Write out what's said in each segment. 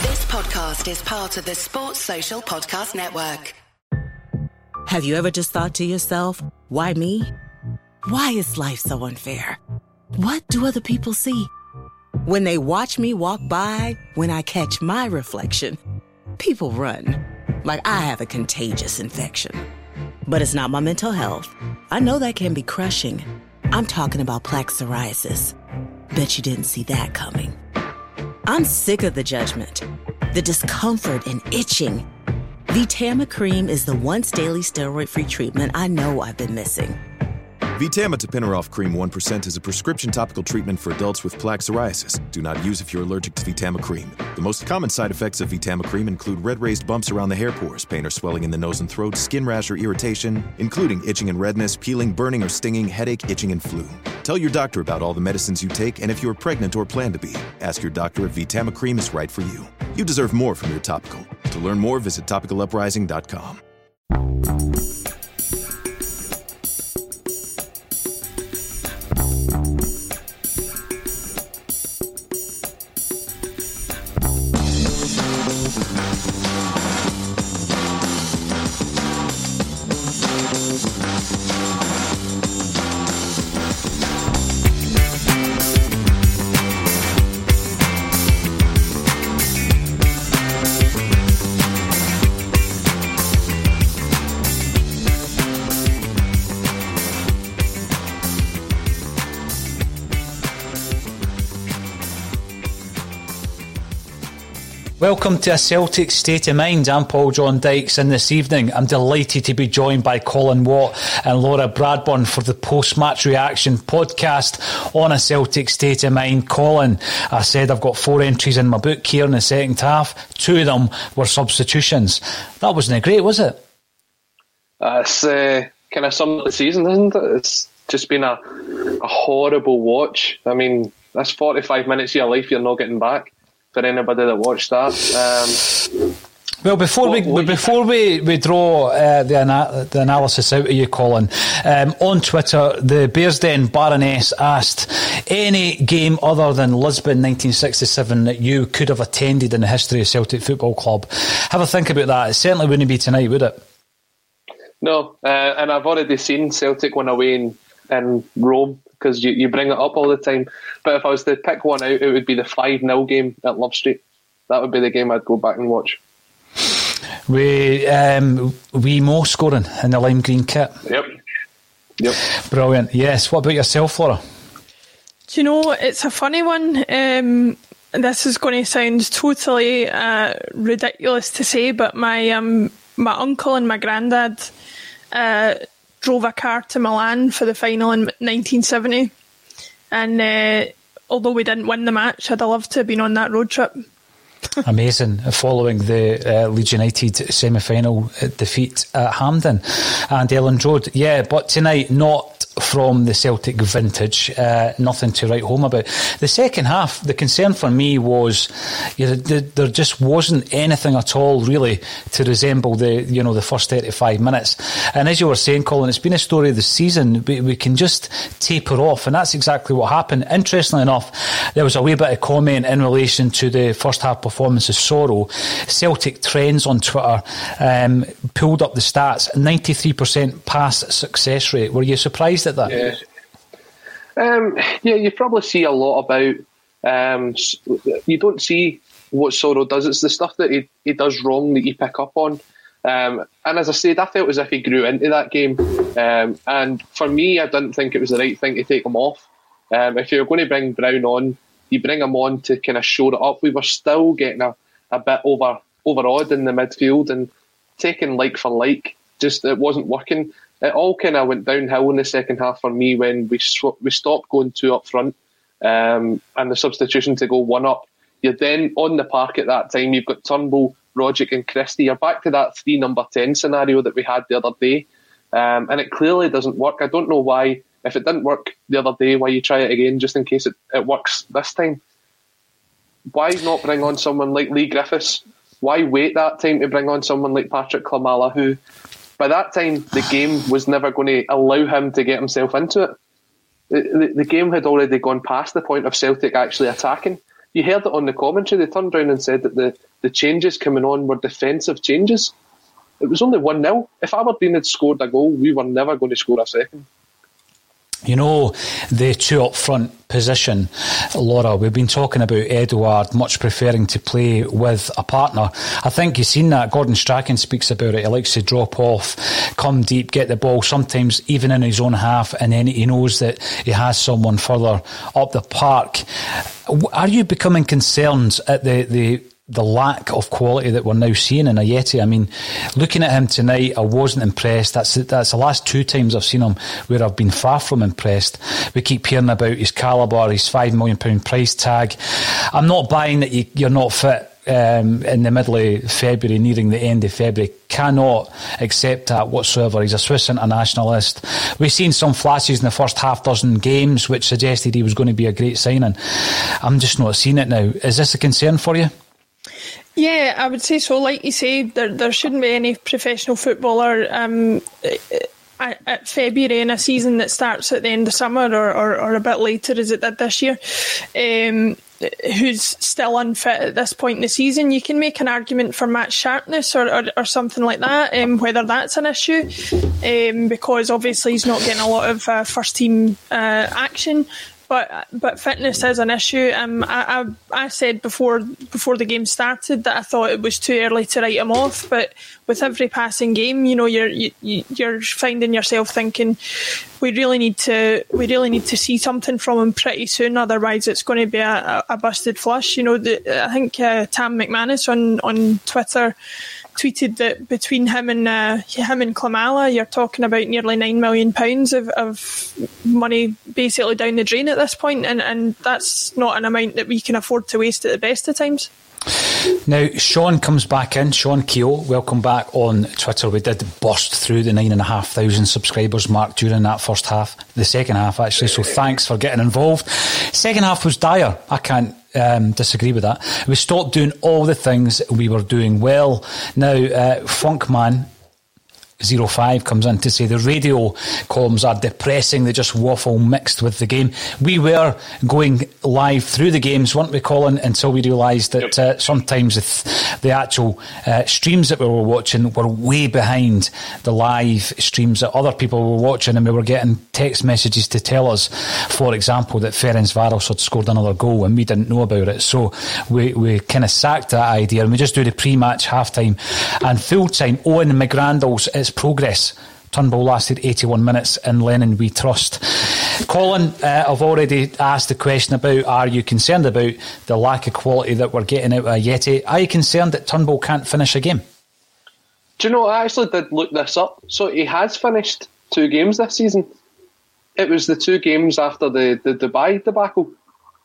This podcast is part of the Sports Social Podcast Network. Have you ever just thought to yourself, why me? Why is life so unfair? What do other people see? When they watch me walk by, when I catch my reflection, people run like I have a contagious infection. But it's not my mental health. I know that can be crushing. I'm talking about plaque psoriasis. Bet you didn't see that coming. I'm sick of the judgment, the discomfort and itching. VTAMA Cream is the once daily steroid free treatment I know I've been missing. VTAMA Tapinarof Cream 1% is a prescription topical treatment for adults with plaque psoriasis. Do not use if you're allergic to VTAMA Cream. The most common side effects of VTAMA Cream include red raised bumps around the hair pores, pain or swelling in the nose and throat, skin rash or irritation, including itching and redness, peeling, burning or stinging, headache, itching, and flu. Tell your doctor about all the medicines you take and if you're pregnant or plan to be. Ask your doctor if VTAMA Cream is right for you. You deserve more from your topical. To learn more, visit topicaluprising.com. Welcome to a Celtic State of Mind. I'm Paul John Dykes, and this evening I'm delighted to be joined by Colin Watt and Laura Bradburn for the post match reaction podcast on a Celtic State of Mind. Colin, I said I've got four entries in my book here in the second half. Two of them were substitutions. That wasn't great, was it? It's uh, kind of of the season, isn't it? It's just been a, a horrible watch. I mean, that's 45 minutes of your life you're not getting back for anybody that watched that. Um, well, before what, we what before we, we draw uh, the, ana- the analysis out of you, Colin, um, on Twitter, the Bearsden Baroness asked any game other than Lisbon 1967 that you could have attended in the history of Celtic Football Club. Have a think about that. It certainly wouldn't be tonight, would it? No, uh, and I've already seen Celtic win away in, in Rome because you, you bring it up all the time. But if I was to pick one out, it would be the 5 0 game at Love Street. That would be the game I'd go back and watch. We um, we more scoring in the lime green kit. Yep. Yep. Brilliant. Yes. What about yourself, Laura? Do you know, it's a funny one. Um, this is going to sound totally uh, ridiculous to say, but my um, my uncle and my granddad uh, drove a car to Milan for the final in 1970, and uh, although we didn't win the match, I'd have loved to have been on that road trip. Amazing. Following the uh, Leeds United semi final defeat at Hampden and Elland Road. Yeah, but tonight, not from the Celtic vintage. Uh, nothing to write home about. The second half, the concern for me was you know, there just wasn't anything at all really to resemble the you know the first 35 minutes. And as you were saying, Colin, it's been a story of the season. We, we can just taper off, and that's exactly what happened. Interestingly enough, there was a wee bit of comment in relation to the first half performance of Soro. Celtic Trends on Twitter um, pulled up the stats: 93% pass success rate. Were you surprised at that? Yeah. Um, yeah, you probably see a lot about. Um, you don't see what Soro does. It's the stuff that he, he does wrong that you pick up on. Um, and as I said, I felt as if he grew into that game. Um, and for me, I didn't think it was the right thing to take him off. Um, if you're going to bring Brown on, you bring him on to kind of show it up. We were still getting a, a bit over overawed in the midfield and taking like for like. Just it wasn't working it all kind of went downhill in the second half for me when we sw- we stopped going two up front um, and the substitution to go one up. You're then on the park at that time. You've got Turnbull, Rogic, and Christie. You're back to that three number ten scenario that we had the other day, um, and it clearly doesn't work. I don't know why. If it didn't work the other day, why you try it again just in case it, it works this time? Why not bring on someone like Leigh Griffiths? Why wait that time to bring on someone like Patrick Klimala, who by that time, the game was never going to allow him to get himself into it. The, the, game had already gone past the point of Celtic actually attacking. You heard it on the commentary. They turned around and said that the, the changes coming on were defensive changes. It was only 1 0. If Aberdeen had scored a goal, we were never going to score a second. You know, the two up front position, Laura, we've been talking about Edouard much preferring to play with a partner. I think you've seen that. Gordon Strachan speaks about it. He likes to drop off, come deep, get the ball, sometimes even in his own half, and then he knows that he has someone further up the park. Are you becoming concerned at the, the the lack of quality that we're now seeing in Ajeti. I mean, looking at him tonight, I wasn't impressed. That's that's the last two times I've seen him where I've been far from impressed. We keep hearing about his calibre, his five million pound price tag. I'm not buying that you, you're not fit. Um, in the middle of February, nearing the end of February, cannot accept that whatsoever. He's a Swiss internationalist. We've seen some flashes in the first half dozen games which suggested he was going to be a great signing. I'm just not seeing it now. Is this a concern for you? Yeah, I would say so. Like you say, there there shouldn't be any professional footballer um, at February in a season that starts at the end of summer or, or, or a bit later as it did this year. Um, who's still unfit at this point in the season, you can make an argument for match sharpness or, or, or something like that, um, whether that's an issue, um, because obviously he's not getting a lot of uh, first team uh, action but but fitness is an issue. Um, I, I, I said before before the game started that I thought it was too early to write him off, but with every passing game, you know, you're you, you're finding yourself thinking we really need to we really need to see something from him pretty soon, otherwise it's going to be a, a busted flush. You know, the, I think uh, Tam McManus on on Twitter tweeted that between him and uh, him and Klimala, you're talking about nearly nine million pounds of, of money basically down the drain at this point, and, and that's not an amount that we can afford to waste at the best of times. Now, Sean comes back in. Sean Keogh, welcome back on Twitter. We did burst through the nine and a half thousand subscribers mark during that first half, the second half actually. So thanks for getting involved. Second half was dire. I can't um, disagree with that. We stopped doing all the things we were doing well. Now, uh, Funkman 05 comes in to say the radio columns are depressing, they just waffle mixed with the game. We were going live through the games, weren't we, Colin, until we realised that uh, sometimes the, the actual uh, streams that we were watching were way behind the live streams that other people were watching, and we were getting text messages to tell us, for example, that Ferencvaros had scored another goal and we didn't know about it. So we, we kind of sacked that idea and we just do the pre match half time and full time. Owen McGrandles, it's progress. Turnbull lasted 81 minutes, and Lennon we trust. Colin, uh, I've already asked the question about are you concerned about the lack of quality that we're getting out of Ajeti? Are you concerned that Turnbull can't finish a game? Do you know, I actually did look this up. So he has finished two games this season. It was the two games after the, the Dubai debacle.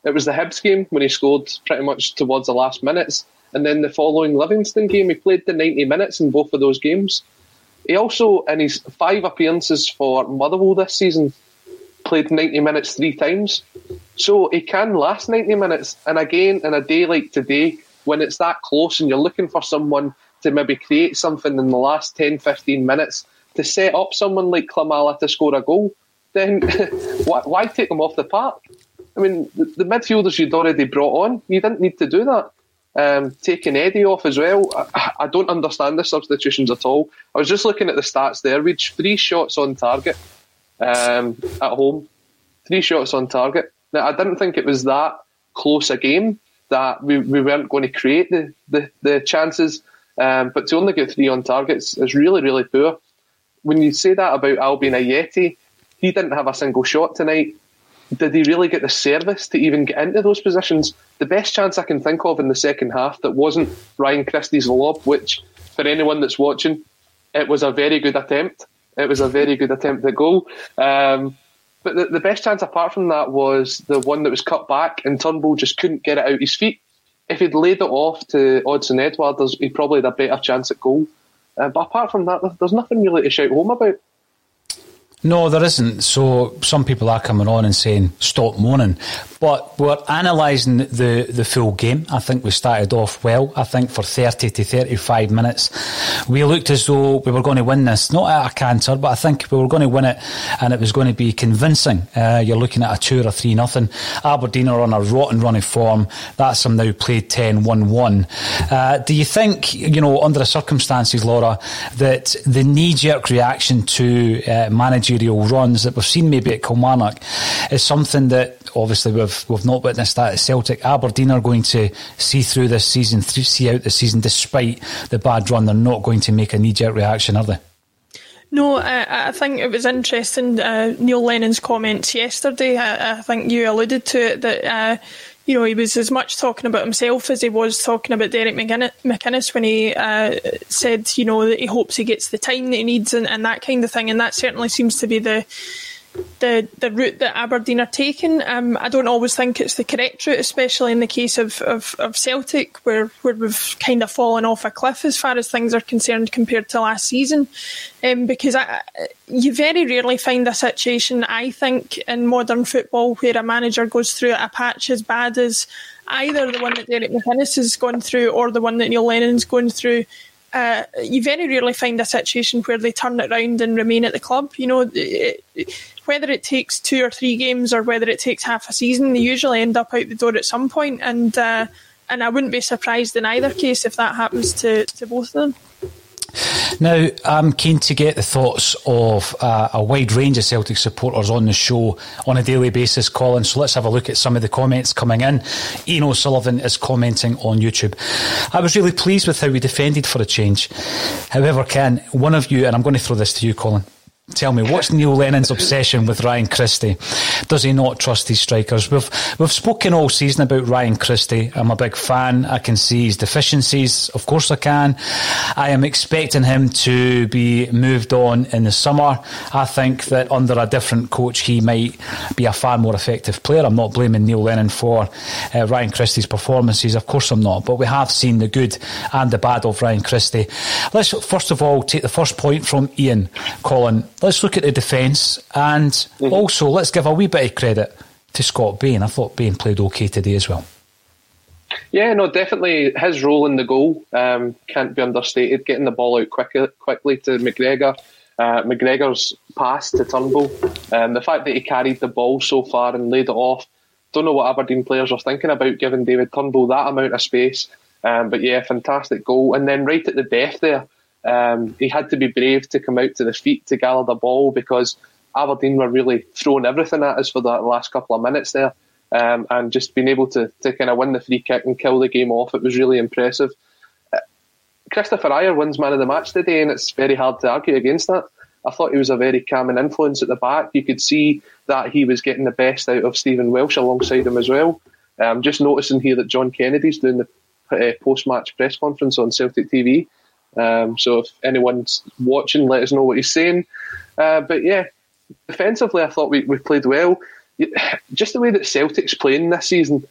It was the Hibs game when he scored pretty much towards the last minutes. And then the following Livingston game, he played the 90 minutes in both of those games. He also, in his five appearances for Motherwell this season, played 90 minutes three times. So he can last 90 minutes. And again, in a day like today, when it's that close and you're looking for someone to maybe create something in the last 10, 15 minutes to set up someone like Klimala to score a goal, then why, take them off the park? I mean, the, midfielders you'd already brought on, you didn't need to do that. Um, taking Eddie off as well, I, I, don't understand the substitutions at all. I was just looking at the stats there. We three shots on target um, at home, three shots on target. Now, I didn't think it was that close a game that we, we weren't going to create the, the, the chances. Um, but to only get three on targets is really, really poor. When you say that about Albian Ajeti, he didn't have a single shot tonight. Did he really get the service to even get into those positions? The best chance I can think of in the second half that wasn't Ryan Christie's lob, which for anyone that's watching, it was a very good attempt. It was a very good attempt at goal. Um, but the, the best chance apart from that was the one that was cut back and Turnbull just couldn't get it out his feet. If he'd laid it off to Odsonne Edouard, he probably had a better chance at goal. Uh, but apart from that, there's nothing really to shout home about. No, there isn't. So some people are coming on and saying, stop moaning. But we're analysing the, the full game. I think we started off well. I think for 30 to 35 minutes, we looked as though we were going to win this. Not at a canter, but I think we were going to win it and it was going to be convincing. Uh, you're looking at a 2 or a 3 nothing. Aberdeen are on a rotten run of form. That's them now played 10 1 1. Uh, do you think, you know, under the circumstances, Laura, that the knee jerk reaction to uh, managerial runs that we've seen maybe at Kilmarnock is something that obviously we've we've not witnessed that at Celtic. Aberdeen are going to see through this season, see out the season, despite the bad run. They're not going to make a knee jerk reaction, are they? No, I, I, think it was interesting. Uh, Neil Lennon's comments yesterday. I, I, think you alluded to it that uh, you know he was as much talking about himself as he was talking about Derek McInnes when he uh, said you know that he hopes he gets the time that he needs and, and that kind of thing. And that certainly seems to be the the the route that Aberdeen are taking. Um, I don't always think it's the correct route, especially in the case of, of, of, Celtic, where, where we've kind of fallen off a cliff as far as things are concerned compared to last season. Um, because I, you very rarely find a situation, I think, in modern football where a manager goes through a patch as bad as either the one that Derek McInnes has gone through or the one that Neil Lennon's going through uh, you very rarely find a situation where they turn it around and remain at the club. You know, it, whether it takes two or three games or whether it takes half a season, they usually end up out the door at some point, and uh, and I wouldn't be surprised in either case if that happens to, to both of them. Now, I'm keen to get the thoughts of uh, a wide range of Celtic supporters on the show on a daily basis, Colin. So let's have a look at some of the comments coming in. Eno Sullivan is commenting on YouTube. I was really pleased with how we defended for a change. However, Ken, one of you, and I'm going to throw this to you, Colin. Tell me, what's Neil Lennon's obsession with Ryan Christie? Does he not trust his strikers? We've we've spoken all season about Ryan Christie. I'm a big fan. I can see his deficiencies. Of course, I can. I am expecting him to be moved on in the summer. I think that under a different coach, he might be a far more effective player. I'm not blaming Neil Lennon for uh, Ryan Christie's performances. Of course, I'm not. But we have seen the good and the bad of Ryan Christie. Let's first of all take the first point from Ian, Colin let's look at the defence and mm-hmm. also let's give a wee bit of credit to Scott Bain. I thought Bain played okay today as well. Yeah, no, definitely his role in the goal um, can't be understated. Getting the ball out quick, quickly to McGregor, uh, McGregor's pass to Turnbull, um, the fact that he carried the ball so far and laid it off. Don't know what Aberdeen players are thinking about giving David Turnbull that amount of space. Um, but yeah, fantastic goal. And then right at the death there, um, he had to be brave to come out to the feet to gather the ball because Aberdeen were really throwing everything at us for the last couple of minutes there. Um, and just being able to, to kind of win the free kick and kill the game off, it was really impressive. Uh, Kristoffer Ajer wins man of the match today, and it's very hard to argue against that. I thought he was a very calming influence at the back. You could see that he was getting the best out of Stephen Welsh alongside him as well. I'm um, just noticing here that John Kennedy's doing the uh, post-match press conference on Celtic TV. Um, so if anyone's watching, let us know what he's saying. Uh, but yeah, defensively, I thought we, we played well. Just the way that Celtic's playing this season,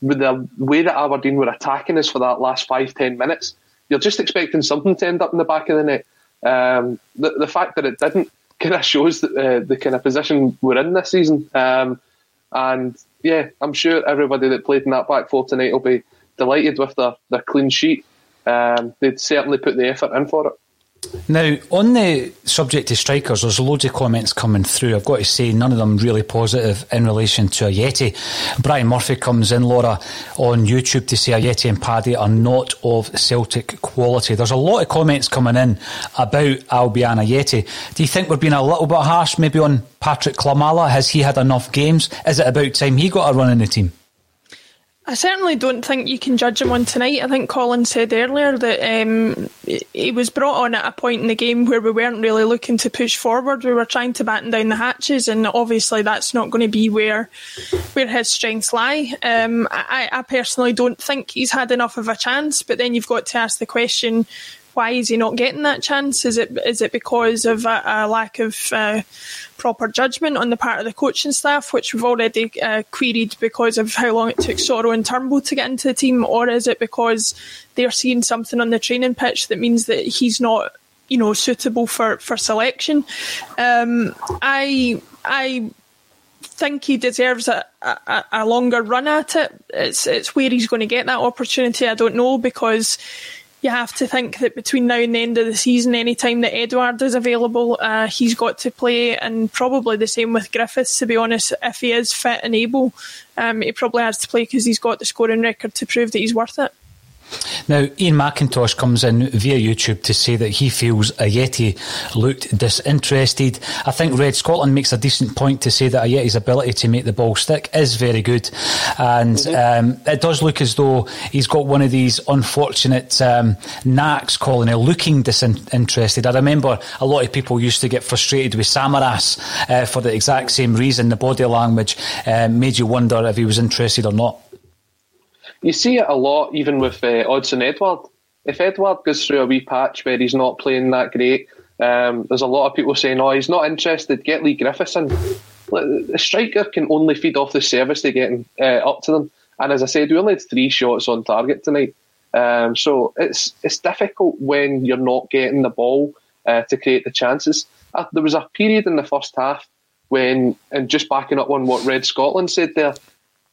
with the way that Aberdeen were attacking us for that last five ten minutes, you're just expecting something to end up in the back of the net. Um, the, the fact that it didn't kind of shows that, uh, the kind of position we're in this season. Um, and yeah, I'm sure everybody that played in that back four tonight will be delighted with their, their clean sheet. Um, they'd certainly put the effort in for it. Now, on the subject of strikers, there's loads of comments coming through. I've got to say, none of them really positive in relation to Ajeti. Brian Murphy comes in, Laura, on YouTube to say Ajeti and Paddy are not of Celtic quality. There's a lot of comments coming in about Albian Ajeti. Do you think we're being a little bit harsh maybe on Patrick Klimala? Has he had enough games? Is it about time he got a run in the team? I certainly don't think you can judge him on tonight. I think Colin said earlier that um, he was brought on at a point in the game where we weren't really looking to push forward. We were trying to batten down the hatches, and obviously that's not going to be where where his strengths lie. Um, I, I personally don't think he's had enough of a chance. But then you've got to ask the question: why is he not getting that chance? Is it is it because of a, a lack of uh, proper judgment on the part of the coaching staff, which we've already uh, queried because of how long it took Soro and Turnbull to get into the team, or is it because they're seeing something on the training pitch that means that he's not, you know, suitable for for selection? Um, I I think he deserves a, a, a, longer run at it. It's it's where he's going to get that opportunity. I don't know because you have to think that between now and the end of the season, any time that Edouard is available, uh, he's got to play, and probably the same with Griffiths. To be honest, if he is fit and able, um, he probably has to play because he's got the scoring record to prove that he's worth it. Now, Ian McIntosh comes in via YouTube to say that he feels Ajeti looked disinterested. I think Red Scotland makes a decent point to say that Ajeti's ability to make the ball stick is very good. And mm-hmm. um, it does look as though he's got one of these unfortunate um, knacks, calling it looking disinterested. I remember a lot of people used to get frustrated with Samaras uh, for the exact same reason. The body language uh, made you wonder if he was interested or not. You see it a lot, even with uh, Odsonne Edouard. If Edouard goes through a wee patch where he's not playing that great, um, there's a lot of people saying, "Oh, he's not interested. Get Leigh Griffiths in." The striker can only feed off the service they get uh, up to them. And as I said, we only had three shots on target tonight. Um, so it's it's difficult when you're not getting the ball uh, to create the chances. Uh, there was a period in the first half when, and just backing up on what Red Scotland said there,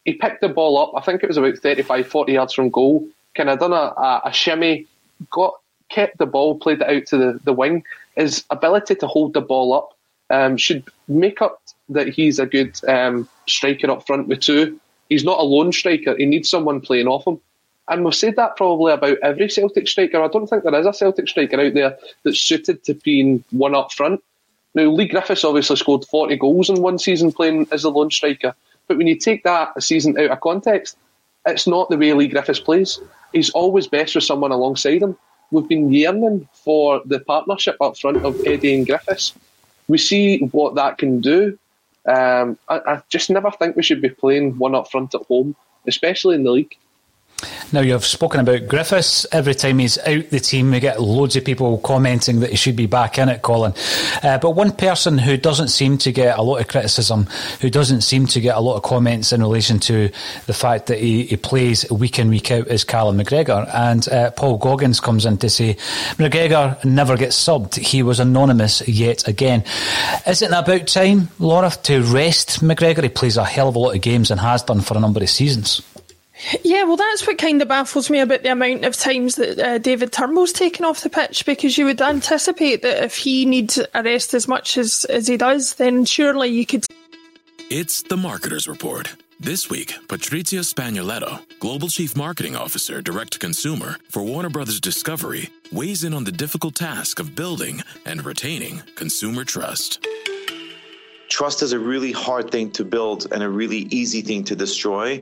he picked the ball up. I think it was about 35, 40 yards from goal. Kind of done a, a, a shimmy, got kept the ball, played it out to the, the wing. His ability to hold the ball up um, should make up that he's a good um, striker up front with two. He's not a lone striker. He needs someone playing off him. And we've said that probably about every Celtic striker. I don't think there is a Celtic striker out there that's suited to being one up front. Now, Leigh Griffiths obviously scored 40 goals in one season playing as a lone striker. But when you take that season out of context, it's not the way Leigh Griffiths plays. He's always best with someone alongside him. We've been yearning for the partnership up front of Eddie and Griffiths. We see what that can do. Um, I, I just never think we should be playing one up front at home, especially in the league. Now, you've spoken about Griffiths. Every time he's out the team, we get loads of people commenting that he should be back in it, Colin. Uh, but one person who doesn't seem to get a lot of criticism, who doesn't seem to get a lot of comments in relation to the fact that he, he plays week in, week out, is Callum McGregor. And uh, Paul Goggins comes in to say, McGregor never gets subbed. He was anonymous yet again. Isn't it about time, Laura, to rest McGregor? He plays a hell of a lot of games and has done for a number of seasons. Yeah, well, that's what kind of baffles me about the amount of times that uh, David Turnbull's taken off the pitch because you would anticipate that if he needs a rest as much as, as he does, then surely you could. It's the Marketer's Report. This week, Patrizia Spagnoletto, Global Chief Marketing Officer, Direct to Consumer for Warner Brothers Discovery, weighs in on the difficult task of building and retaining consumer trust. Trust is a really hard thing to build and a really easy thing to destroy.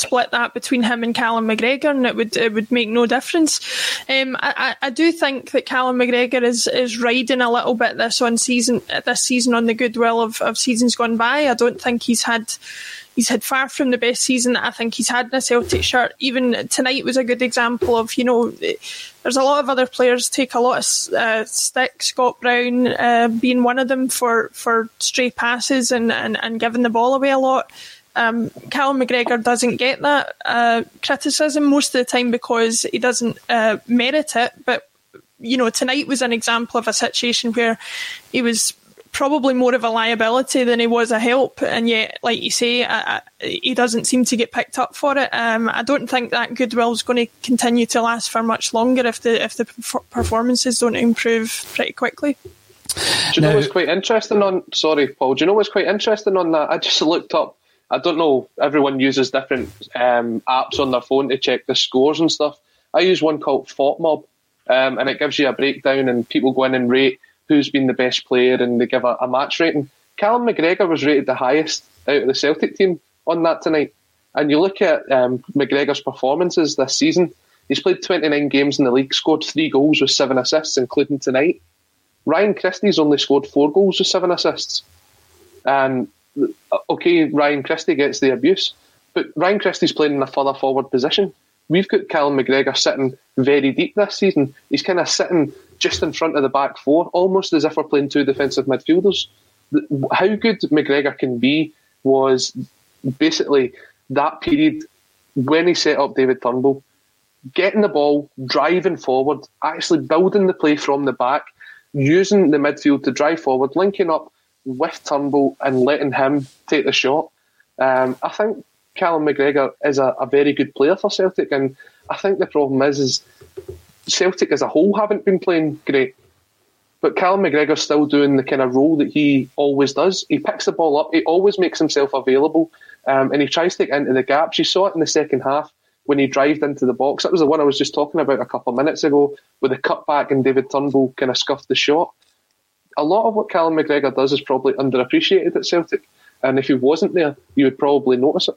Split that between him and Callum McGregor, and it would it would make no difference. Um, I, I do think that Callum McGregor is is riding a little bit this on season this season on the goodwill of, of seasons gone by. I don't think he's had he's had far from the best season that I think he's had in a Celtic shirt. Even tonight was a good example of, you know, there's a lot of other players take a lot of uh, stick, Scott Brown uh, being one of them for, for stray passes and, and, and giving the ball away a lot. Um, Callum McGregor doesn't get that uh, criticism most of the time because he doesn't uh, merit it. But you know, tonight was an example of a situation where he was probably more of a liability than he was a help, and yet, like you say, I, I, he doesn't seem to get picked up for it. Um, I don't think that goodwill is going to continue to last for much longer if the if the performances don't improve pretty quickly. Do you know what's quite interesting on? Sorry, Paul. Do you know what's quite interesting on that? I just looked up. I don't know. Everyone uses different um, apps on their phone to check the scores and stuff. I use one called FotMob, um, and it gives you a breakdown, and people go in and rate who's been the best player and they give a, a match rating. Callum McGregor was rated the highest out of the Celtic team on that tonight. And you look at um, McGregor's performances this season, he's played 29 games in the league, scored three goals with seven assists, including tonight. Ryan Christie's only scored four goals with seven assists. And okay, Ryan Christie gets the abuse, but Ryan Christie's playing in a further forward position. We've got Callum McGregor sitting very deep this season. He's kind of sitting just in front of the back four, almost as if we're playing two defensive midfielders. How good McGregor can be was basically that period when he set up David Turnbull, getting the ball, driving forward, actually building the play from the back, using the midfield to drive forward, linking up with Turnbull and letting him take the shot. Um, I think Callum McGregor is a, a, very good player for Celtic, and I think the problem is, is Celtic as a whole haven't been playing great. But Callum McGregor's still doing the kind of role that he always does. He picks the ball up, he always makes himself available, um, and he tries to get into the gaps. You saw it in the second half when he drived into the box. That was the one I was just talking about a couple of minutes ago, with the cutback and David Turnbull kind of scuffed the shot. A lot of what Callum McGregor does is probably underappreciated at Celtic, and if he wasn't there, you would probably notice it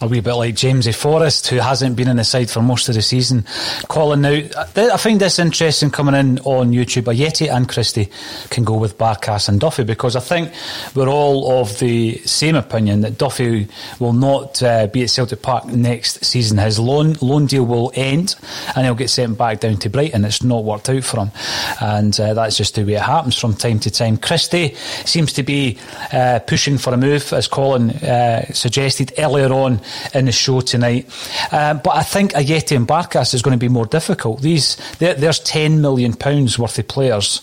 a wee bit like Jamesy Forrest, who hasn't been in the side for most of the season. Colin, now, I find this interesting coming in on YouTube. Ajeti and Christie can go with Barkas and Duffy because I think we're all of the same opinion that Duffy will not uh, be at Celtic Park next season. His loan loan deal will end and he'll get sent back down to Brighton. It's not worked out for him. And uh, that's just the way it happens from time to time. Christie seems to be uh, pushing for a move, as Colin uh, suggested earlier on in the show tonight. Uh, but I think Ajeti and Barkas is going to be more difficult. These there, There's £10 million worth of players,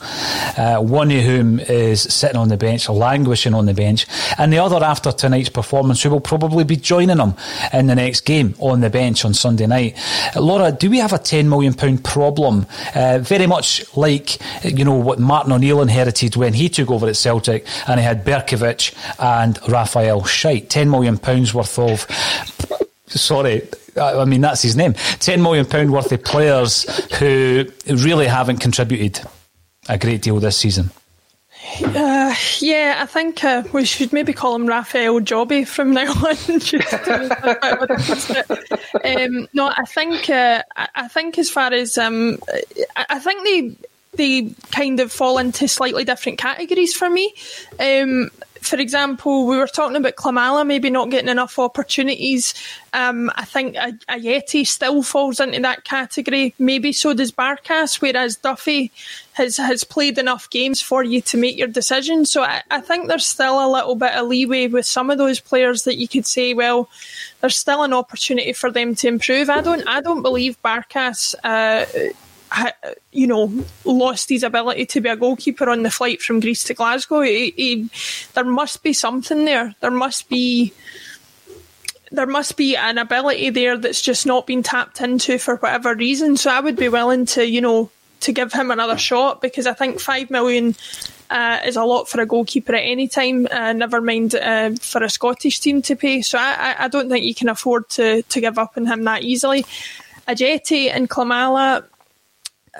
uh, one of whom is sitting on the bench, languishing on the bench, and the other after tonight's performance, who will probably be joining them in the next game on the bench on Sunday night. Laura, do we have a £10 million problem? Uh, very much like, you know, what Martin O'Neill inherited when he took over at Celtic and he had Berkovic and Rafael Scheidt. £10 million worth of sorry, I mean that's his name. Ten million pound worth of players who really haven't contributed a great deal this season. Uh, yeah, I think uh, we should maybe call him Raphael Jobby from now on. um, no, I think uh, I think as far as um, I think they they kind of fall into slightly different categories for me. Um, for example, we were talking about Klimala maybe not getting enough opportunities. Um, I think a, Ajeti still falls into that category. Maybe so does Barkas, whereas Duffy has has played enough games for you to make your decision. So I, I think there's still a little bit of leeway with some of those players that you could say, well, there's still an opportunity for them to improve. I don't I don't believe Barkas. Uh, you know, lost his ability to be a goalkeeper on the flight from Greece to Glasgow. He, he, there must be something there. There must be there must be an ability there that's just not been tapped into for whatever reason. So I would be willing to, you know, to give him another shot because I think five million uh, is a lot for a goalkeeper at any time. Uh, never mind uh, for a Scottish team to pay. So I, I, don't think you can afford to to give up on him that easily. Ajeti and Klimala,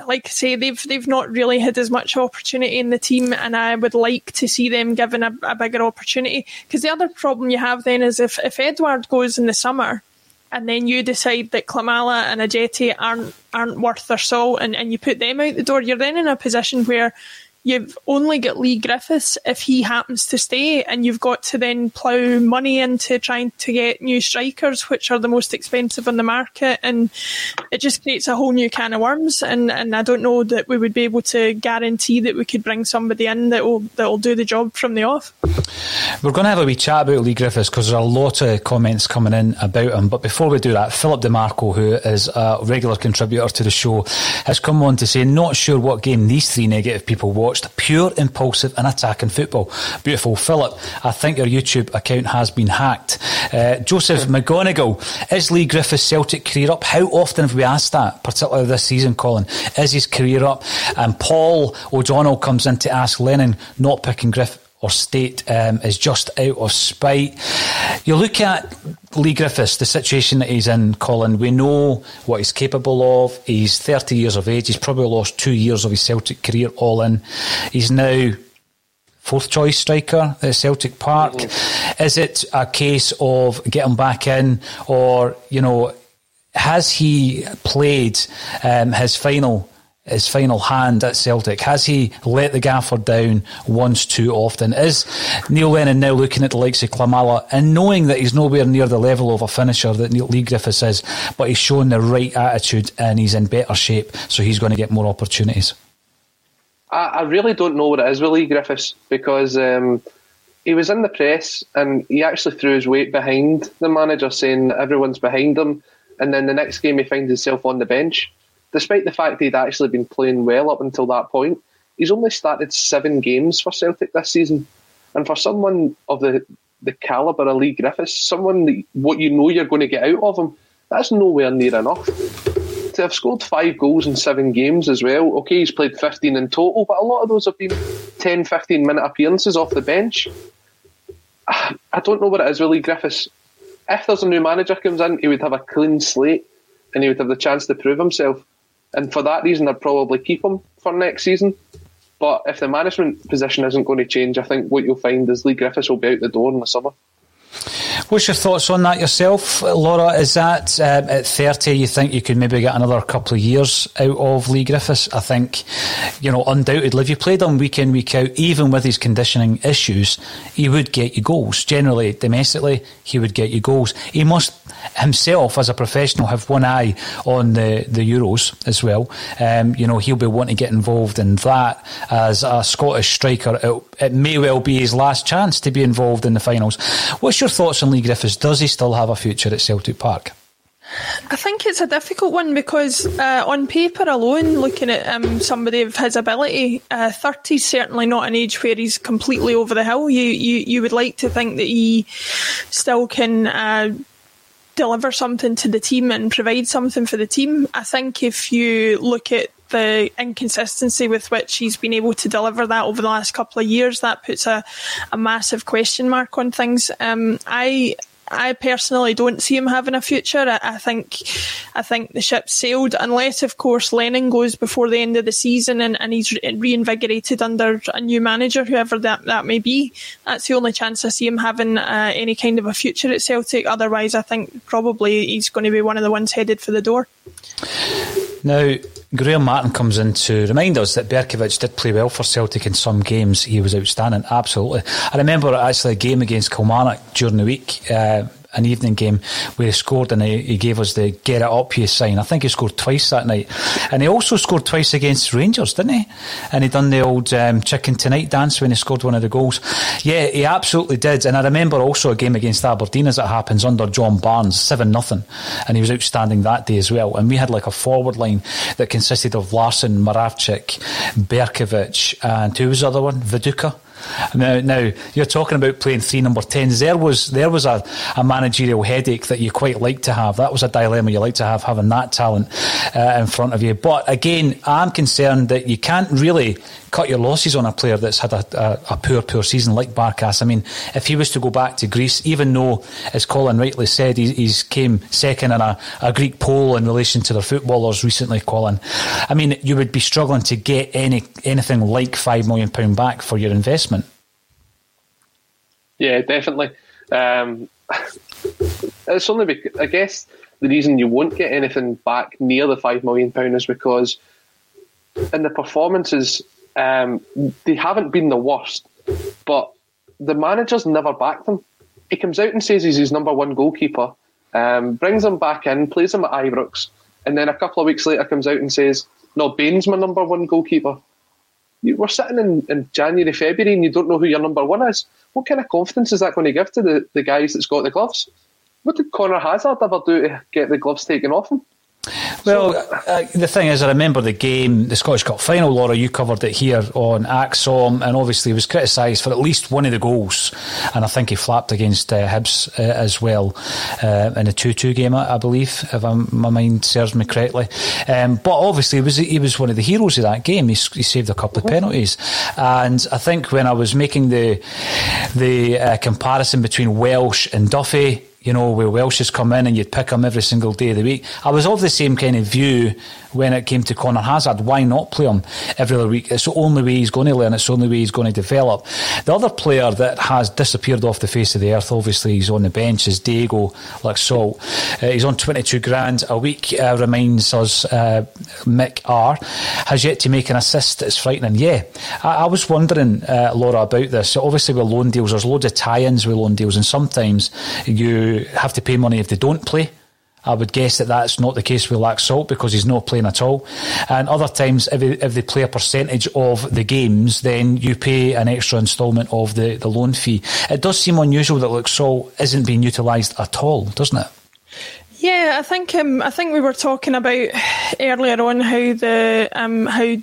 like I say, they've they've not really had as much opportunity in the team, and I would like to see them given a, a bigger opportunity. Because the other problem you have then is if if Edouard goes in the summer, and then you decide that Klimala and Ajeti aren't aren't worth their salt, and, and you put them out the door, you're then in a position where you've only got Leigh Griffiths if he happens to stay, and you've got to then plough money into trying to get new strikers, which are the most expensive on the market, and it just creates a whole new can of worms. And, and I don't know that we would be able to guarantee that we could bring somebody in that will that will do the job from the off. We're going to have a wee chat about Leigh Griffiths because there's a lot of comments coming in about him. But before we do that, Philip DeMarco, who is a regular contributor to the show, has come on to say, not sure what game these three negative people watch watched pure, impulsive, and attacking football. Beautiful. Philip, I think your YouTube account has been hacked. Uh, Joseph McGonigal, is Leigh Griffith's Celtic career up? How often have we asked that, particularly this season, Colin? Is his career up? And Paul O'Donnell comes in to ask Lennon not picking Griffith or state um, is just out of spite. You look at Leigh Griffiths, the situation that he's in, Colin, we know what he's capable of. He's 30 years of age. He's probably lost two years of his Celtic career all in. He's now fourth choice striker at Celtic Park. Mm-hmm. Is it a case of getting back in or, you know, has he played um, his final his final hand at Celtic? Has he let the gaffer down once too often? Is Neil Lennon now looking at the likes of Klimala and knowing that he's nowhere near the level of a finisher that Neil Leigh Griffiths is, but he's shown the right attitude and he's in better shape, so he's going to get more opportunities? I, I really don't know what it is with Leigh Griffiths because um, he was in the press and he actually threw his weight behind the manager, saying everyone's behind him, and then the next game he finds himself on the bench despite the fact he'd actually been playing well up until that point, he's only started seven games for Celtic this season. And for someone of the, the calibre of Leigh Griffiths, someone that, what you know you're going to get out of him, that's nowhere near enough. To have scored five goals in seven games as well, okay, he's played 15 in total, but a lot of those have been 10, 15 minute appearances off the bench. I don't know what it is with Leigh Griffiths. If there's a new manager comes in, he would have a clean slate and he would have the chance to prove himself and for that reason, I'd probably keep him for next season. But if the management position isn't going to change, I think what you'll find is Leigh Griffiths will be out the door in the summer. What's your thoughts on that yourself, Laura? Is that uh, at 30 you think you could maybe get another couple of years out of Leigh Griffiths? I think, you know, undoubtedly, if you played him week in, week out, even with his conditioning issues, he would get you goals. Generally, domestically, he would get you goals. He must himself, as a professional, have one eye on the, the Euros as well. Um, you know, he'll be wanting to get involved in that as a Scottish striker. It, it may well be his last chance to be involved in the finals. What's your thoughts on Leigh Griffiths? Does he still have a future at Celtic Park? I think it's a difficult one because uh, on paper alone, looking at um, somebody of his ability, uh, 30 is certainly not an age where he's completely over the hill. You you, you would like to think that he still can uh, deliver something to the team and provide something for the team. I think if you look at the inconsistency with which he's been able to deliver that over the last couple of years, that puts a, a massive question mark on things. Um, I I personally don't see him having a future. I, I, think I think the ship sailed, unless of course Lennon goes before the end of the season and, and he's reinvigorated under a new manager, whoever that, that may be. That's the only chance I see him having uh, any kind of a future at Celtic. Otherwise, I think probably he's going to be one of the ones headed for the door. Now, Graham Martin comes in to remind us that Berkovic did play well for Celtic in some games. He was outstanding, absolutely. I remember actually a game against Kilmarnock during the week. Uh, an evening game where he scored and he, he gave us the get it up you sign. I think he scored twice that night. And he also scored twice against Rangers, didn't he? And he done the old um, chicken tonight dance when he scored one of the goals. Yeah, he absolutely did. And I remember also a game against Aberdeen as it happens under John Barnes, 7 nothing, And he was outstanding that day as well. And we had like a forward line that consisted of Larsson, Moravcik, Berkovic, and who was the other one? Viduka. Now, now you're talking about playing three number tens. There was there was a, a managerial headache that you quite like to have. That was a dilemma you like to have having that talent uh, in front of you. But again, I'm concerned that you can't really cut your losses on a player that's had a, a, a poor, poor season like Barkas. I mean, if he was to go back to Greece, even though, as Colin rightly said, he, he's came second in a, a Greek poll in relation to their footballers recently, Colin. I mean, you would be struggling to get any anything like five million pound back for your investment. Yeah, definitely. Um, it's only because, I guess the reason you won't get anything back near the five million pound is because in the performances um, they haven't been the worst, but the manager's never backed them. He comes out and says he's his number one goalkeeper, um, brings him back in, plays him at Ibrox, and then a couple of weeks later comes out and says, "No, Bain's my number one goalkeeper." You, we're sitting in, in January, February, and you don't know who your number one is. What kind of confidence is that going to give to the, the guys that's got the gloves? What did Conor Hazard ever do to get the gloves taken off him? Well, uh, the thing is, I remember the game, the Scottish Cup final, Laura, you covered it here on ACSOM, and obviously he was criticised for at least one of the goals, and I think he flapped against uh, Hibs uh, as well uh, in a 2-2 game, I, I believe, if I'm, my mind serves me correctly. Um, but obviously he was, he was one of the heroes of that game. He, he saved a couple of penalties. And I think when I was making the, the uh, comparison between Welsh and Duffy, you know, where Welsh has come in and you'd pick him every single day of the week. I was of the same kind of view when it came to Conor Hazard. Why not play him every other week? It's the only way he's going to learn. It's the only way he's going to develop. The other player that has disappeared off the face of the earth, obviously, he's on the bench, is Diego Laxalt. Uh, he's on 22 grand a week, uh, reminds us uh, Mick R. Has yet to make an assist. It's frightening. Yeah, I, I was wondering, uh, Laura, about this. So obviously, with loan deals, there's loads of tie ins with loan deals, and sometimes you have to pay money if they don't play. I would guess that that's not the case with Laxalt because he's not playing at all. And other times, if, if they play a percentage of the games, then you pay an extra instalment of the, the loan fee. It does seem unusual that Laxalt isn't being utilised at all, doesn't it? Yeah, I think um, I think we were talking about earlier on how the um, how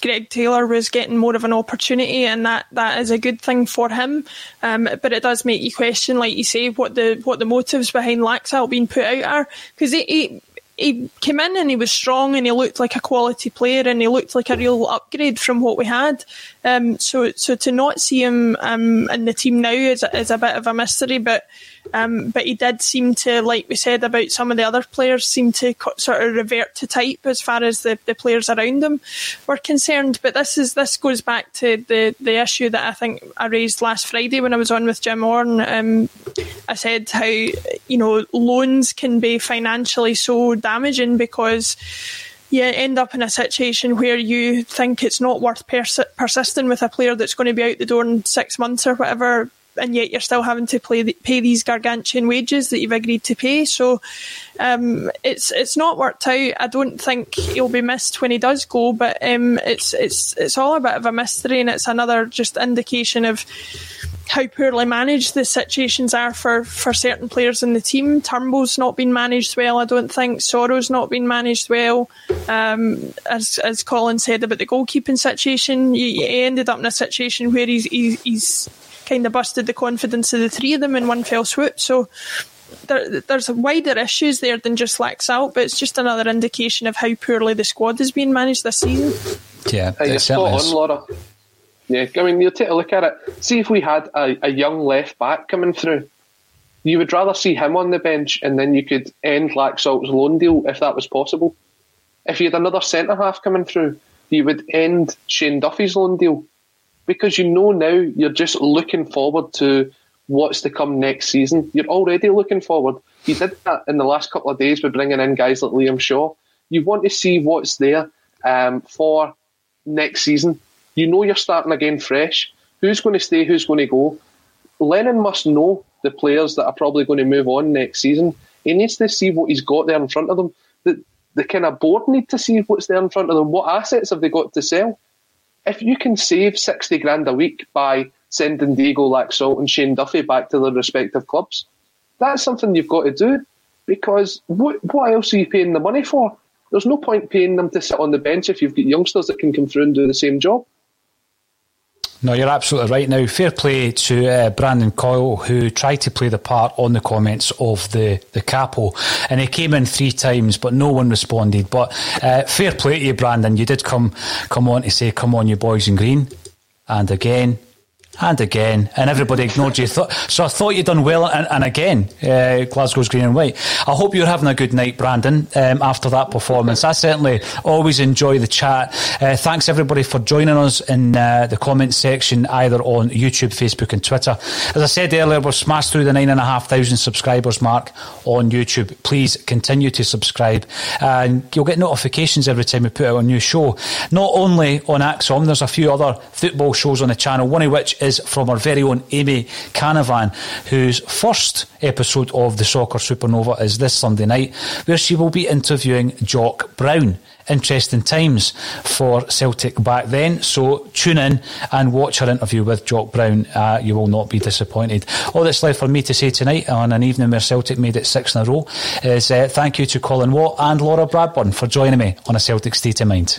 Greg Taylor was getting more of an opportunity, and that, that is a good thing for him. Um, but it does make you question, like you say, what the what the motives behind Laxalt being put out are, because he, he he came in and he was strong and he looked like a quality player and he looked like a real upgrade from what we had. Um, so so to not see him um, in the team now is, is a bit of a mystery, but um, but he did seem to, like we said about some of the other players, seem to sort of revert to type as far as the, the players around him were concerned. But this is this goes back to the, the issue that I think I raised last Friday when I was on with Jim Orn. Um, I said how you know loans can be financially so damaging because you end up in a situation where you think it's not worth pers- persisting with a player that's going to be out the door in six months or whatever and yet you're still having to play, pay these gargantuan wages that you've agreed to pay. So um, it's it's not worked out. I don't think he'll be missed when he does go, but um, it's it's it's all a bit of a mystery, and it's another just indication of how poorly managed the situations are for, for certain players in the team. Turnbull's not been managed well, I don't think. Soro's not been managed well. Um, as as Colin said about the goalkeeping situation, he ended up in a situation where he's he's, he's kind of busted the confidence of the three of them in one fell swoop. So there, there's wider issues there than just Laxalt, but it's just another indication of how poorly the squad has been managed this season. Yeah, hey, you're spot on, Laura. Yeah, I mean, you take a look at it. See if we had a, a young left back coming through. You would rather see him on the bench, and then you could end Laxalt's loan deal if that was possible. If you had another centre half coming through, you would end Shane Duffy's loan deal because you know now you're just looking forward to what's to come next season. You're already looking forward. You did that in the last couple of days with bringing in guys like Liam Shaw. You want to see what's there um, for next season. You know you're starting again fresh. Who's going to stay? Who's going to go? Lennon must know the players that are probably going to move on next season. He needs to see what he's got there in front of them. The, the kind of board need to see what's there in front of them. What assets have they got to sell? If you can save 60 grand a week by sending Diego Laxalt and Shane Duffy back to their respective clubs, that's something you've got to do. Because what, what else are you paying the money for? There's no point paying them to sit on the bench if you've got youngsters that can come through and do the same job. No, you're absolutely right. Now, fair play to uh, Brandon Coyle, who tried to play the part on the comments of the, the capo. And he came in three times, but no one responded. But uh, fair play to you, Brandon. You did come, come on to say, come on, you boys in green. And again, and again, and everybody ignored you. So I thought you'd done well, and, and again, uh, Glasgow's green and white. I hope you're having a good night, Brandon, um, after that performance. I certainly always enjoy the chat. Uh, thanks everybody for joining us in uh, the comment section, either on YouTube, Facebook, and Twitter. As I said earlier, we're smashed through the nine and a half thousand subscribers mark on YouTube. Please continue to subscribe, and you'll get notifications every time we put out a new show. Not only on ACSOM, there's a few other football shows on the channel. One of which is from our very own Amy Canavan, whose first episode of the Soccer Supernova is this Sunday night, where she will be interviewing Jock Brown. Interesting times for Celtic back then. So tune in and watch her interview with Jock Brown. Uh, you will not be disappointed. All that's left for me to say tonight on an evening where Celtic made it six in a row is uh, thank you to Colin Watt and Laura Bradburn for joining me on a Celtic State of Mind.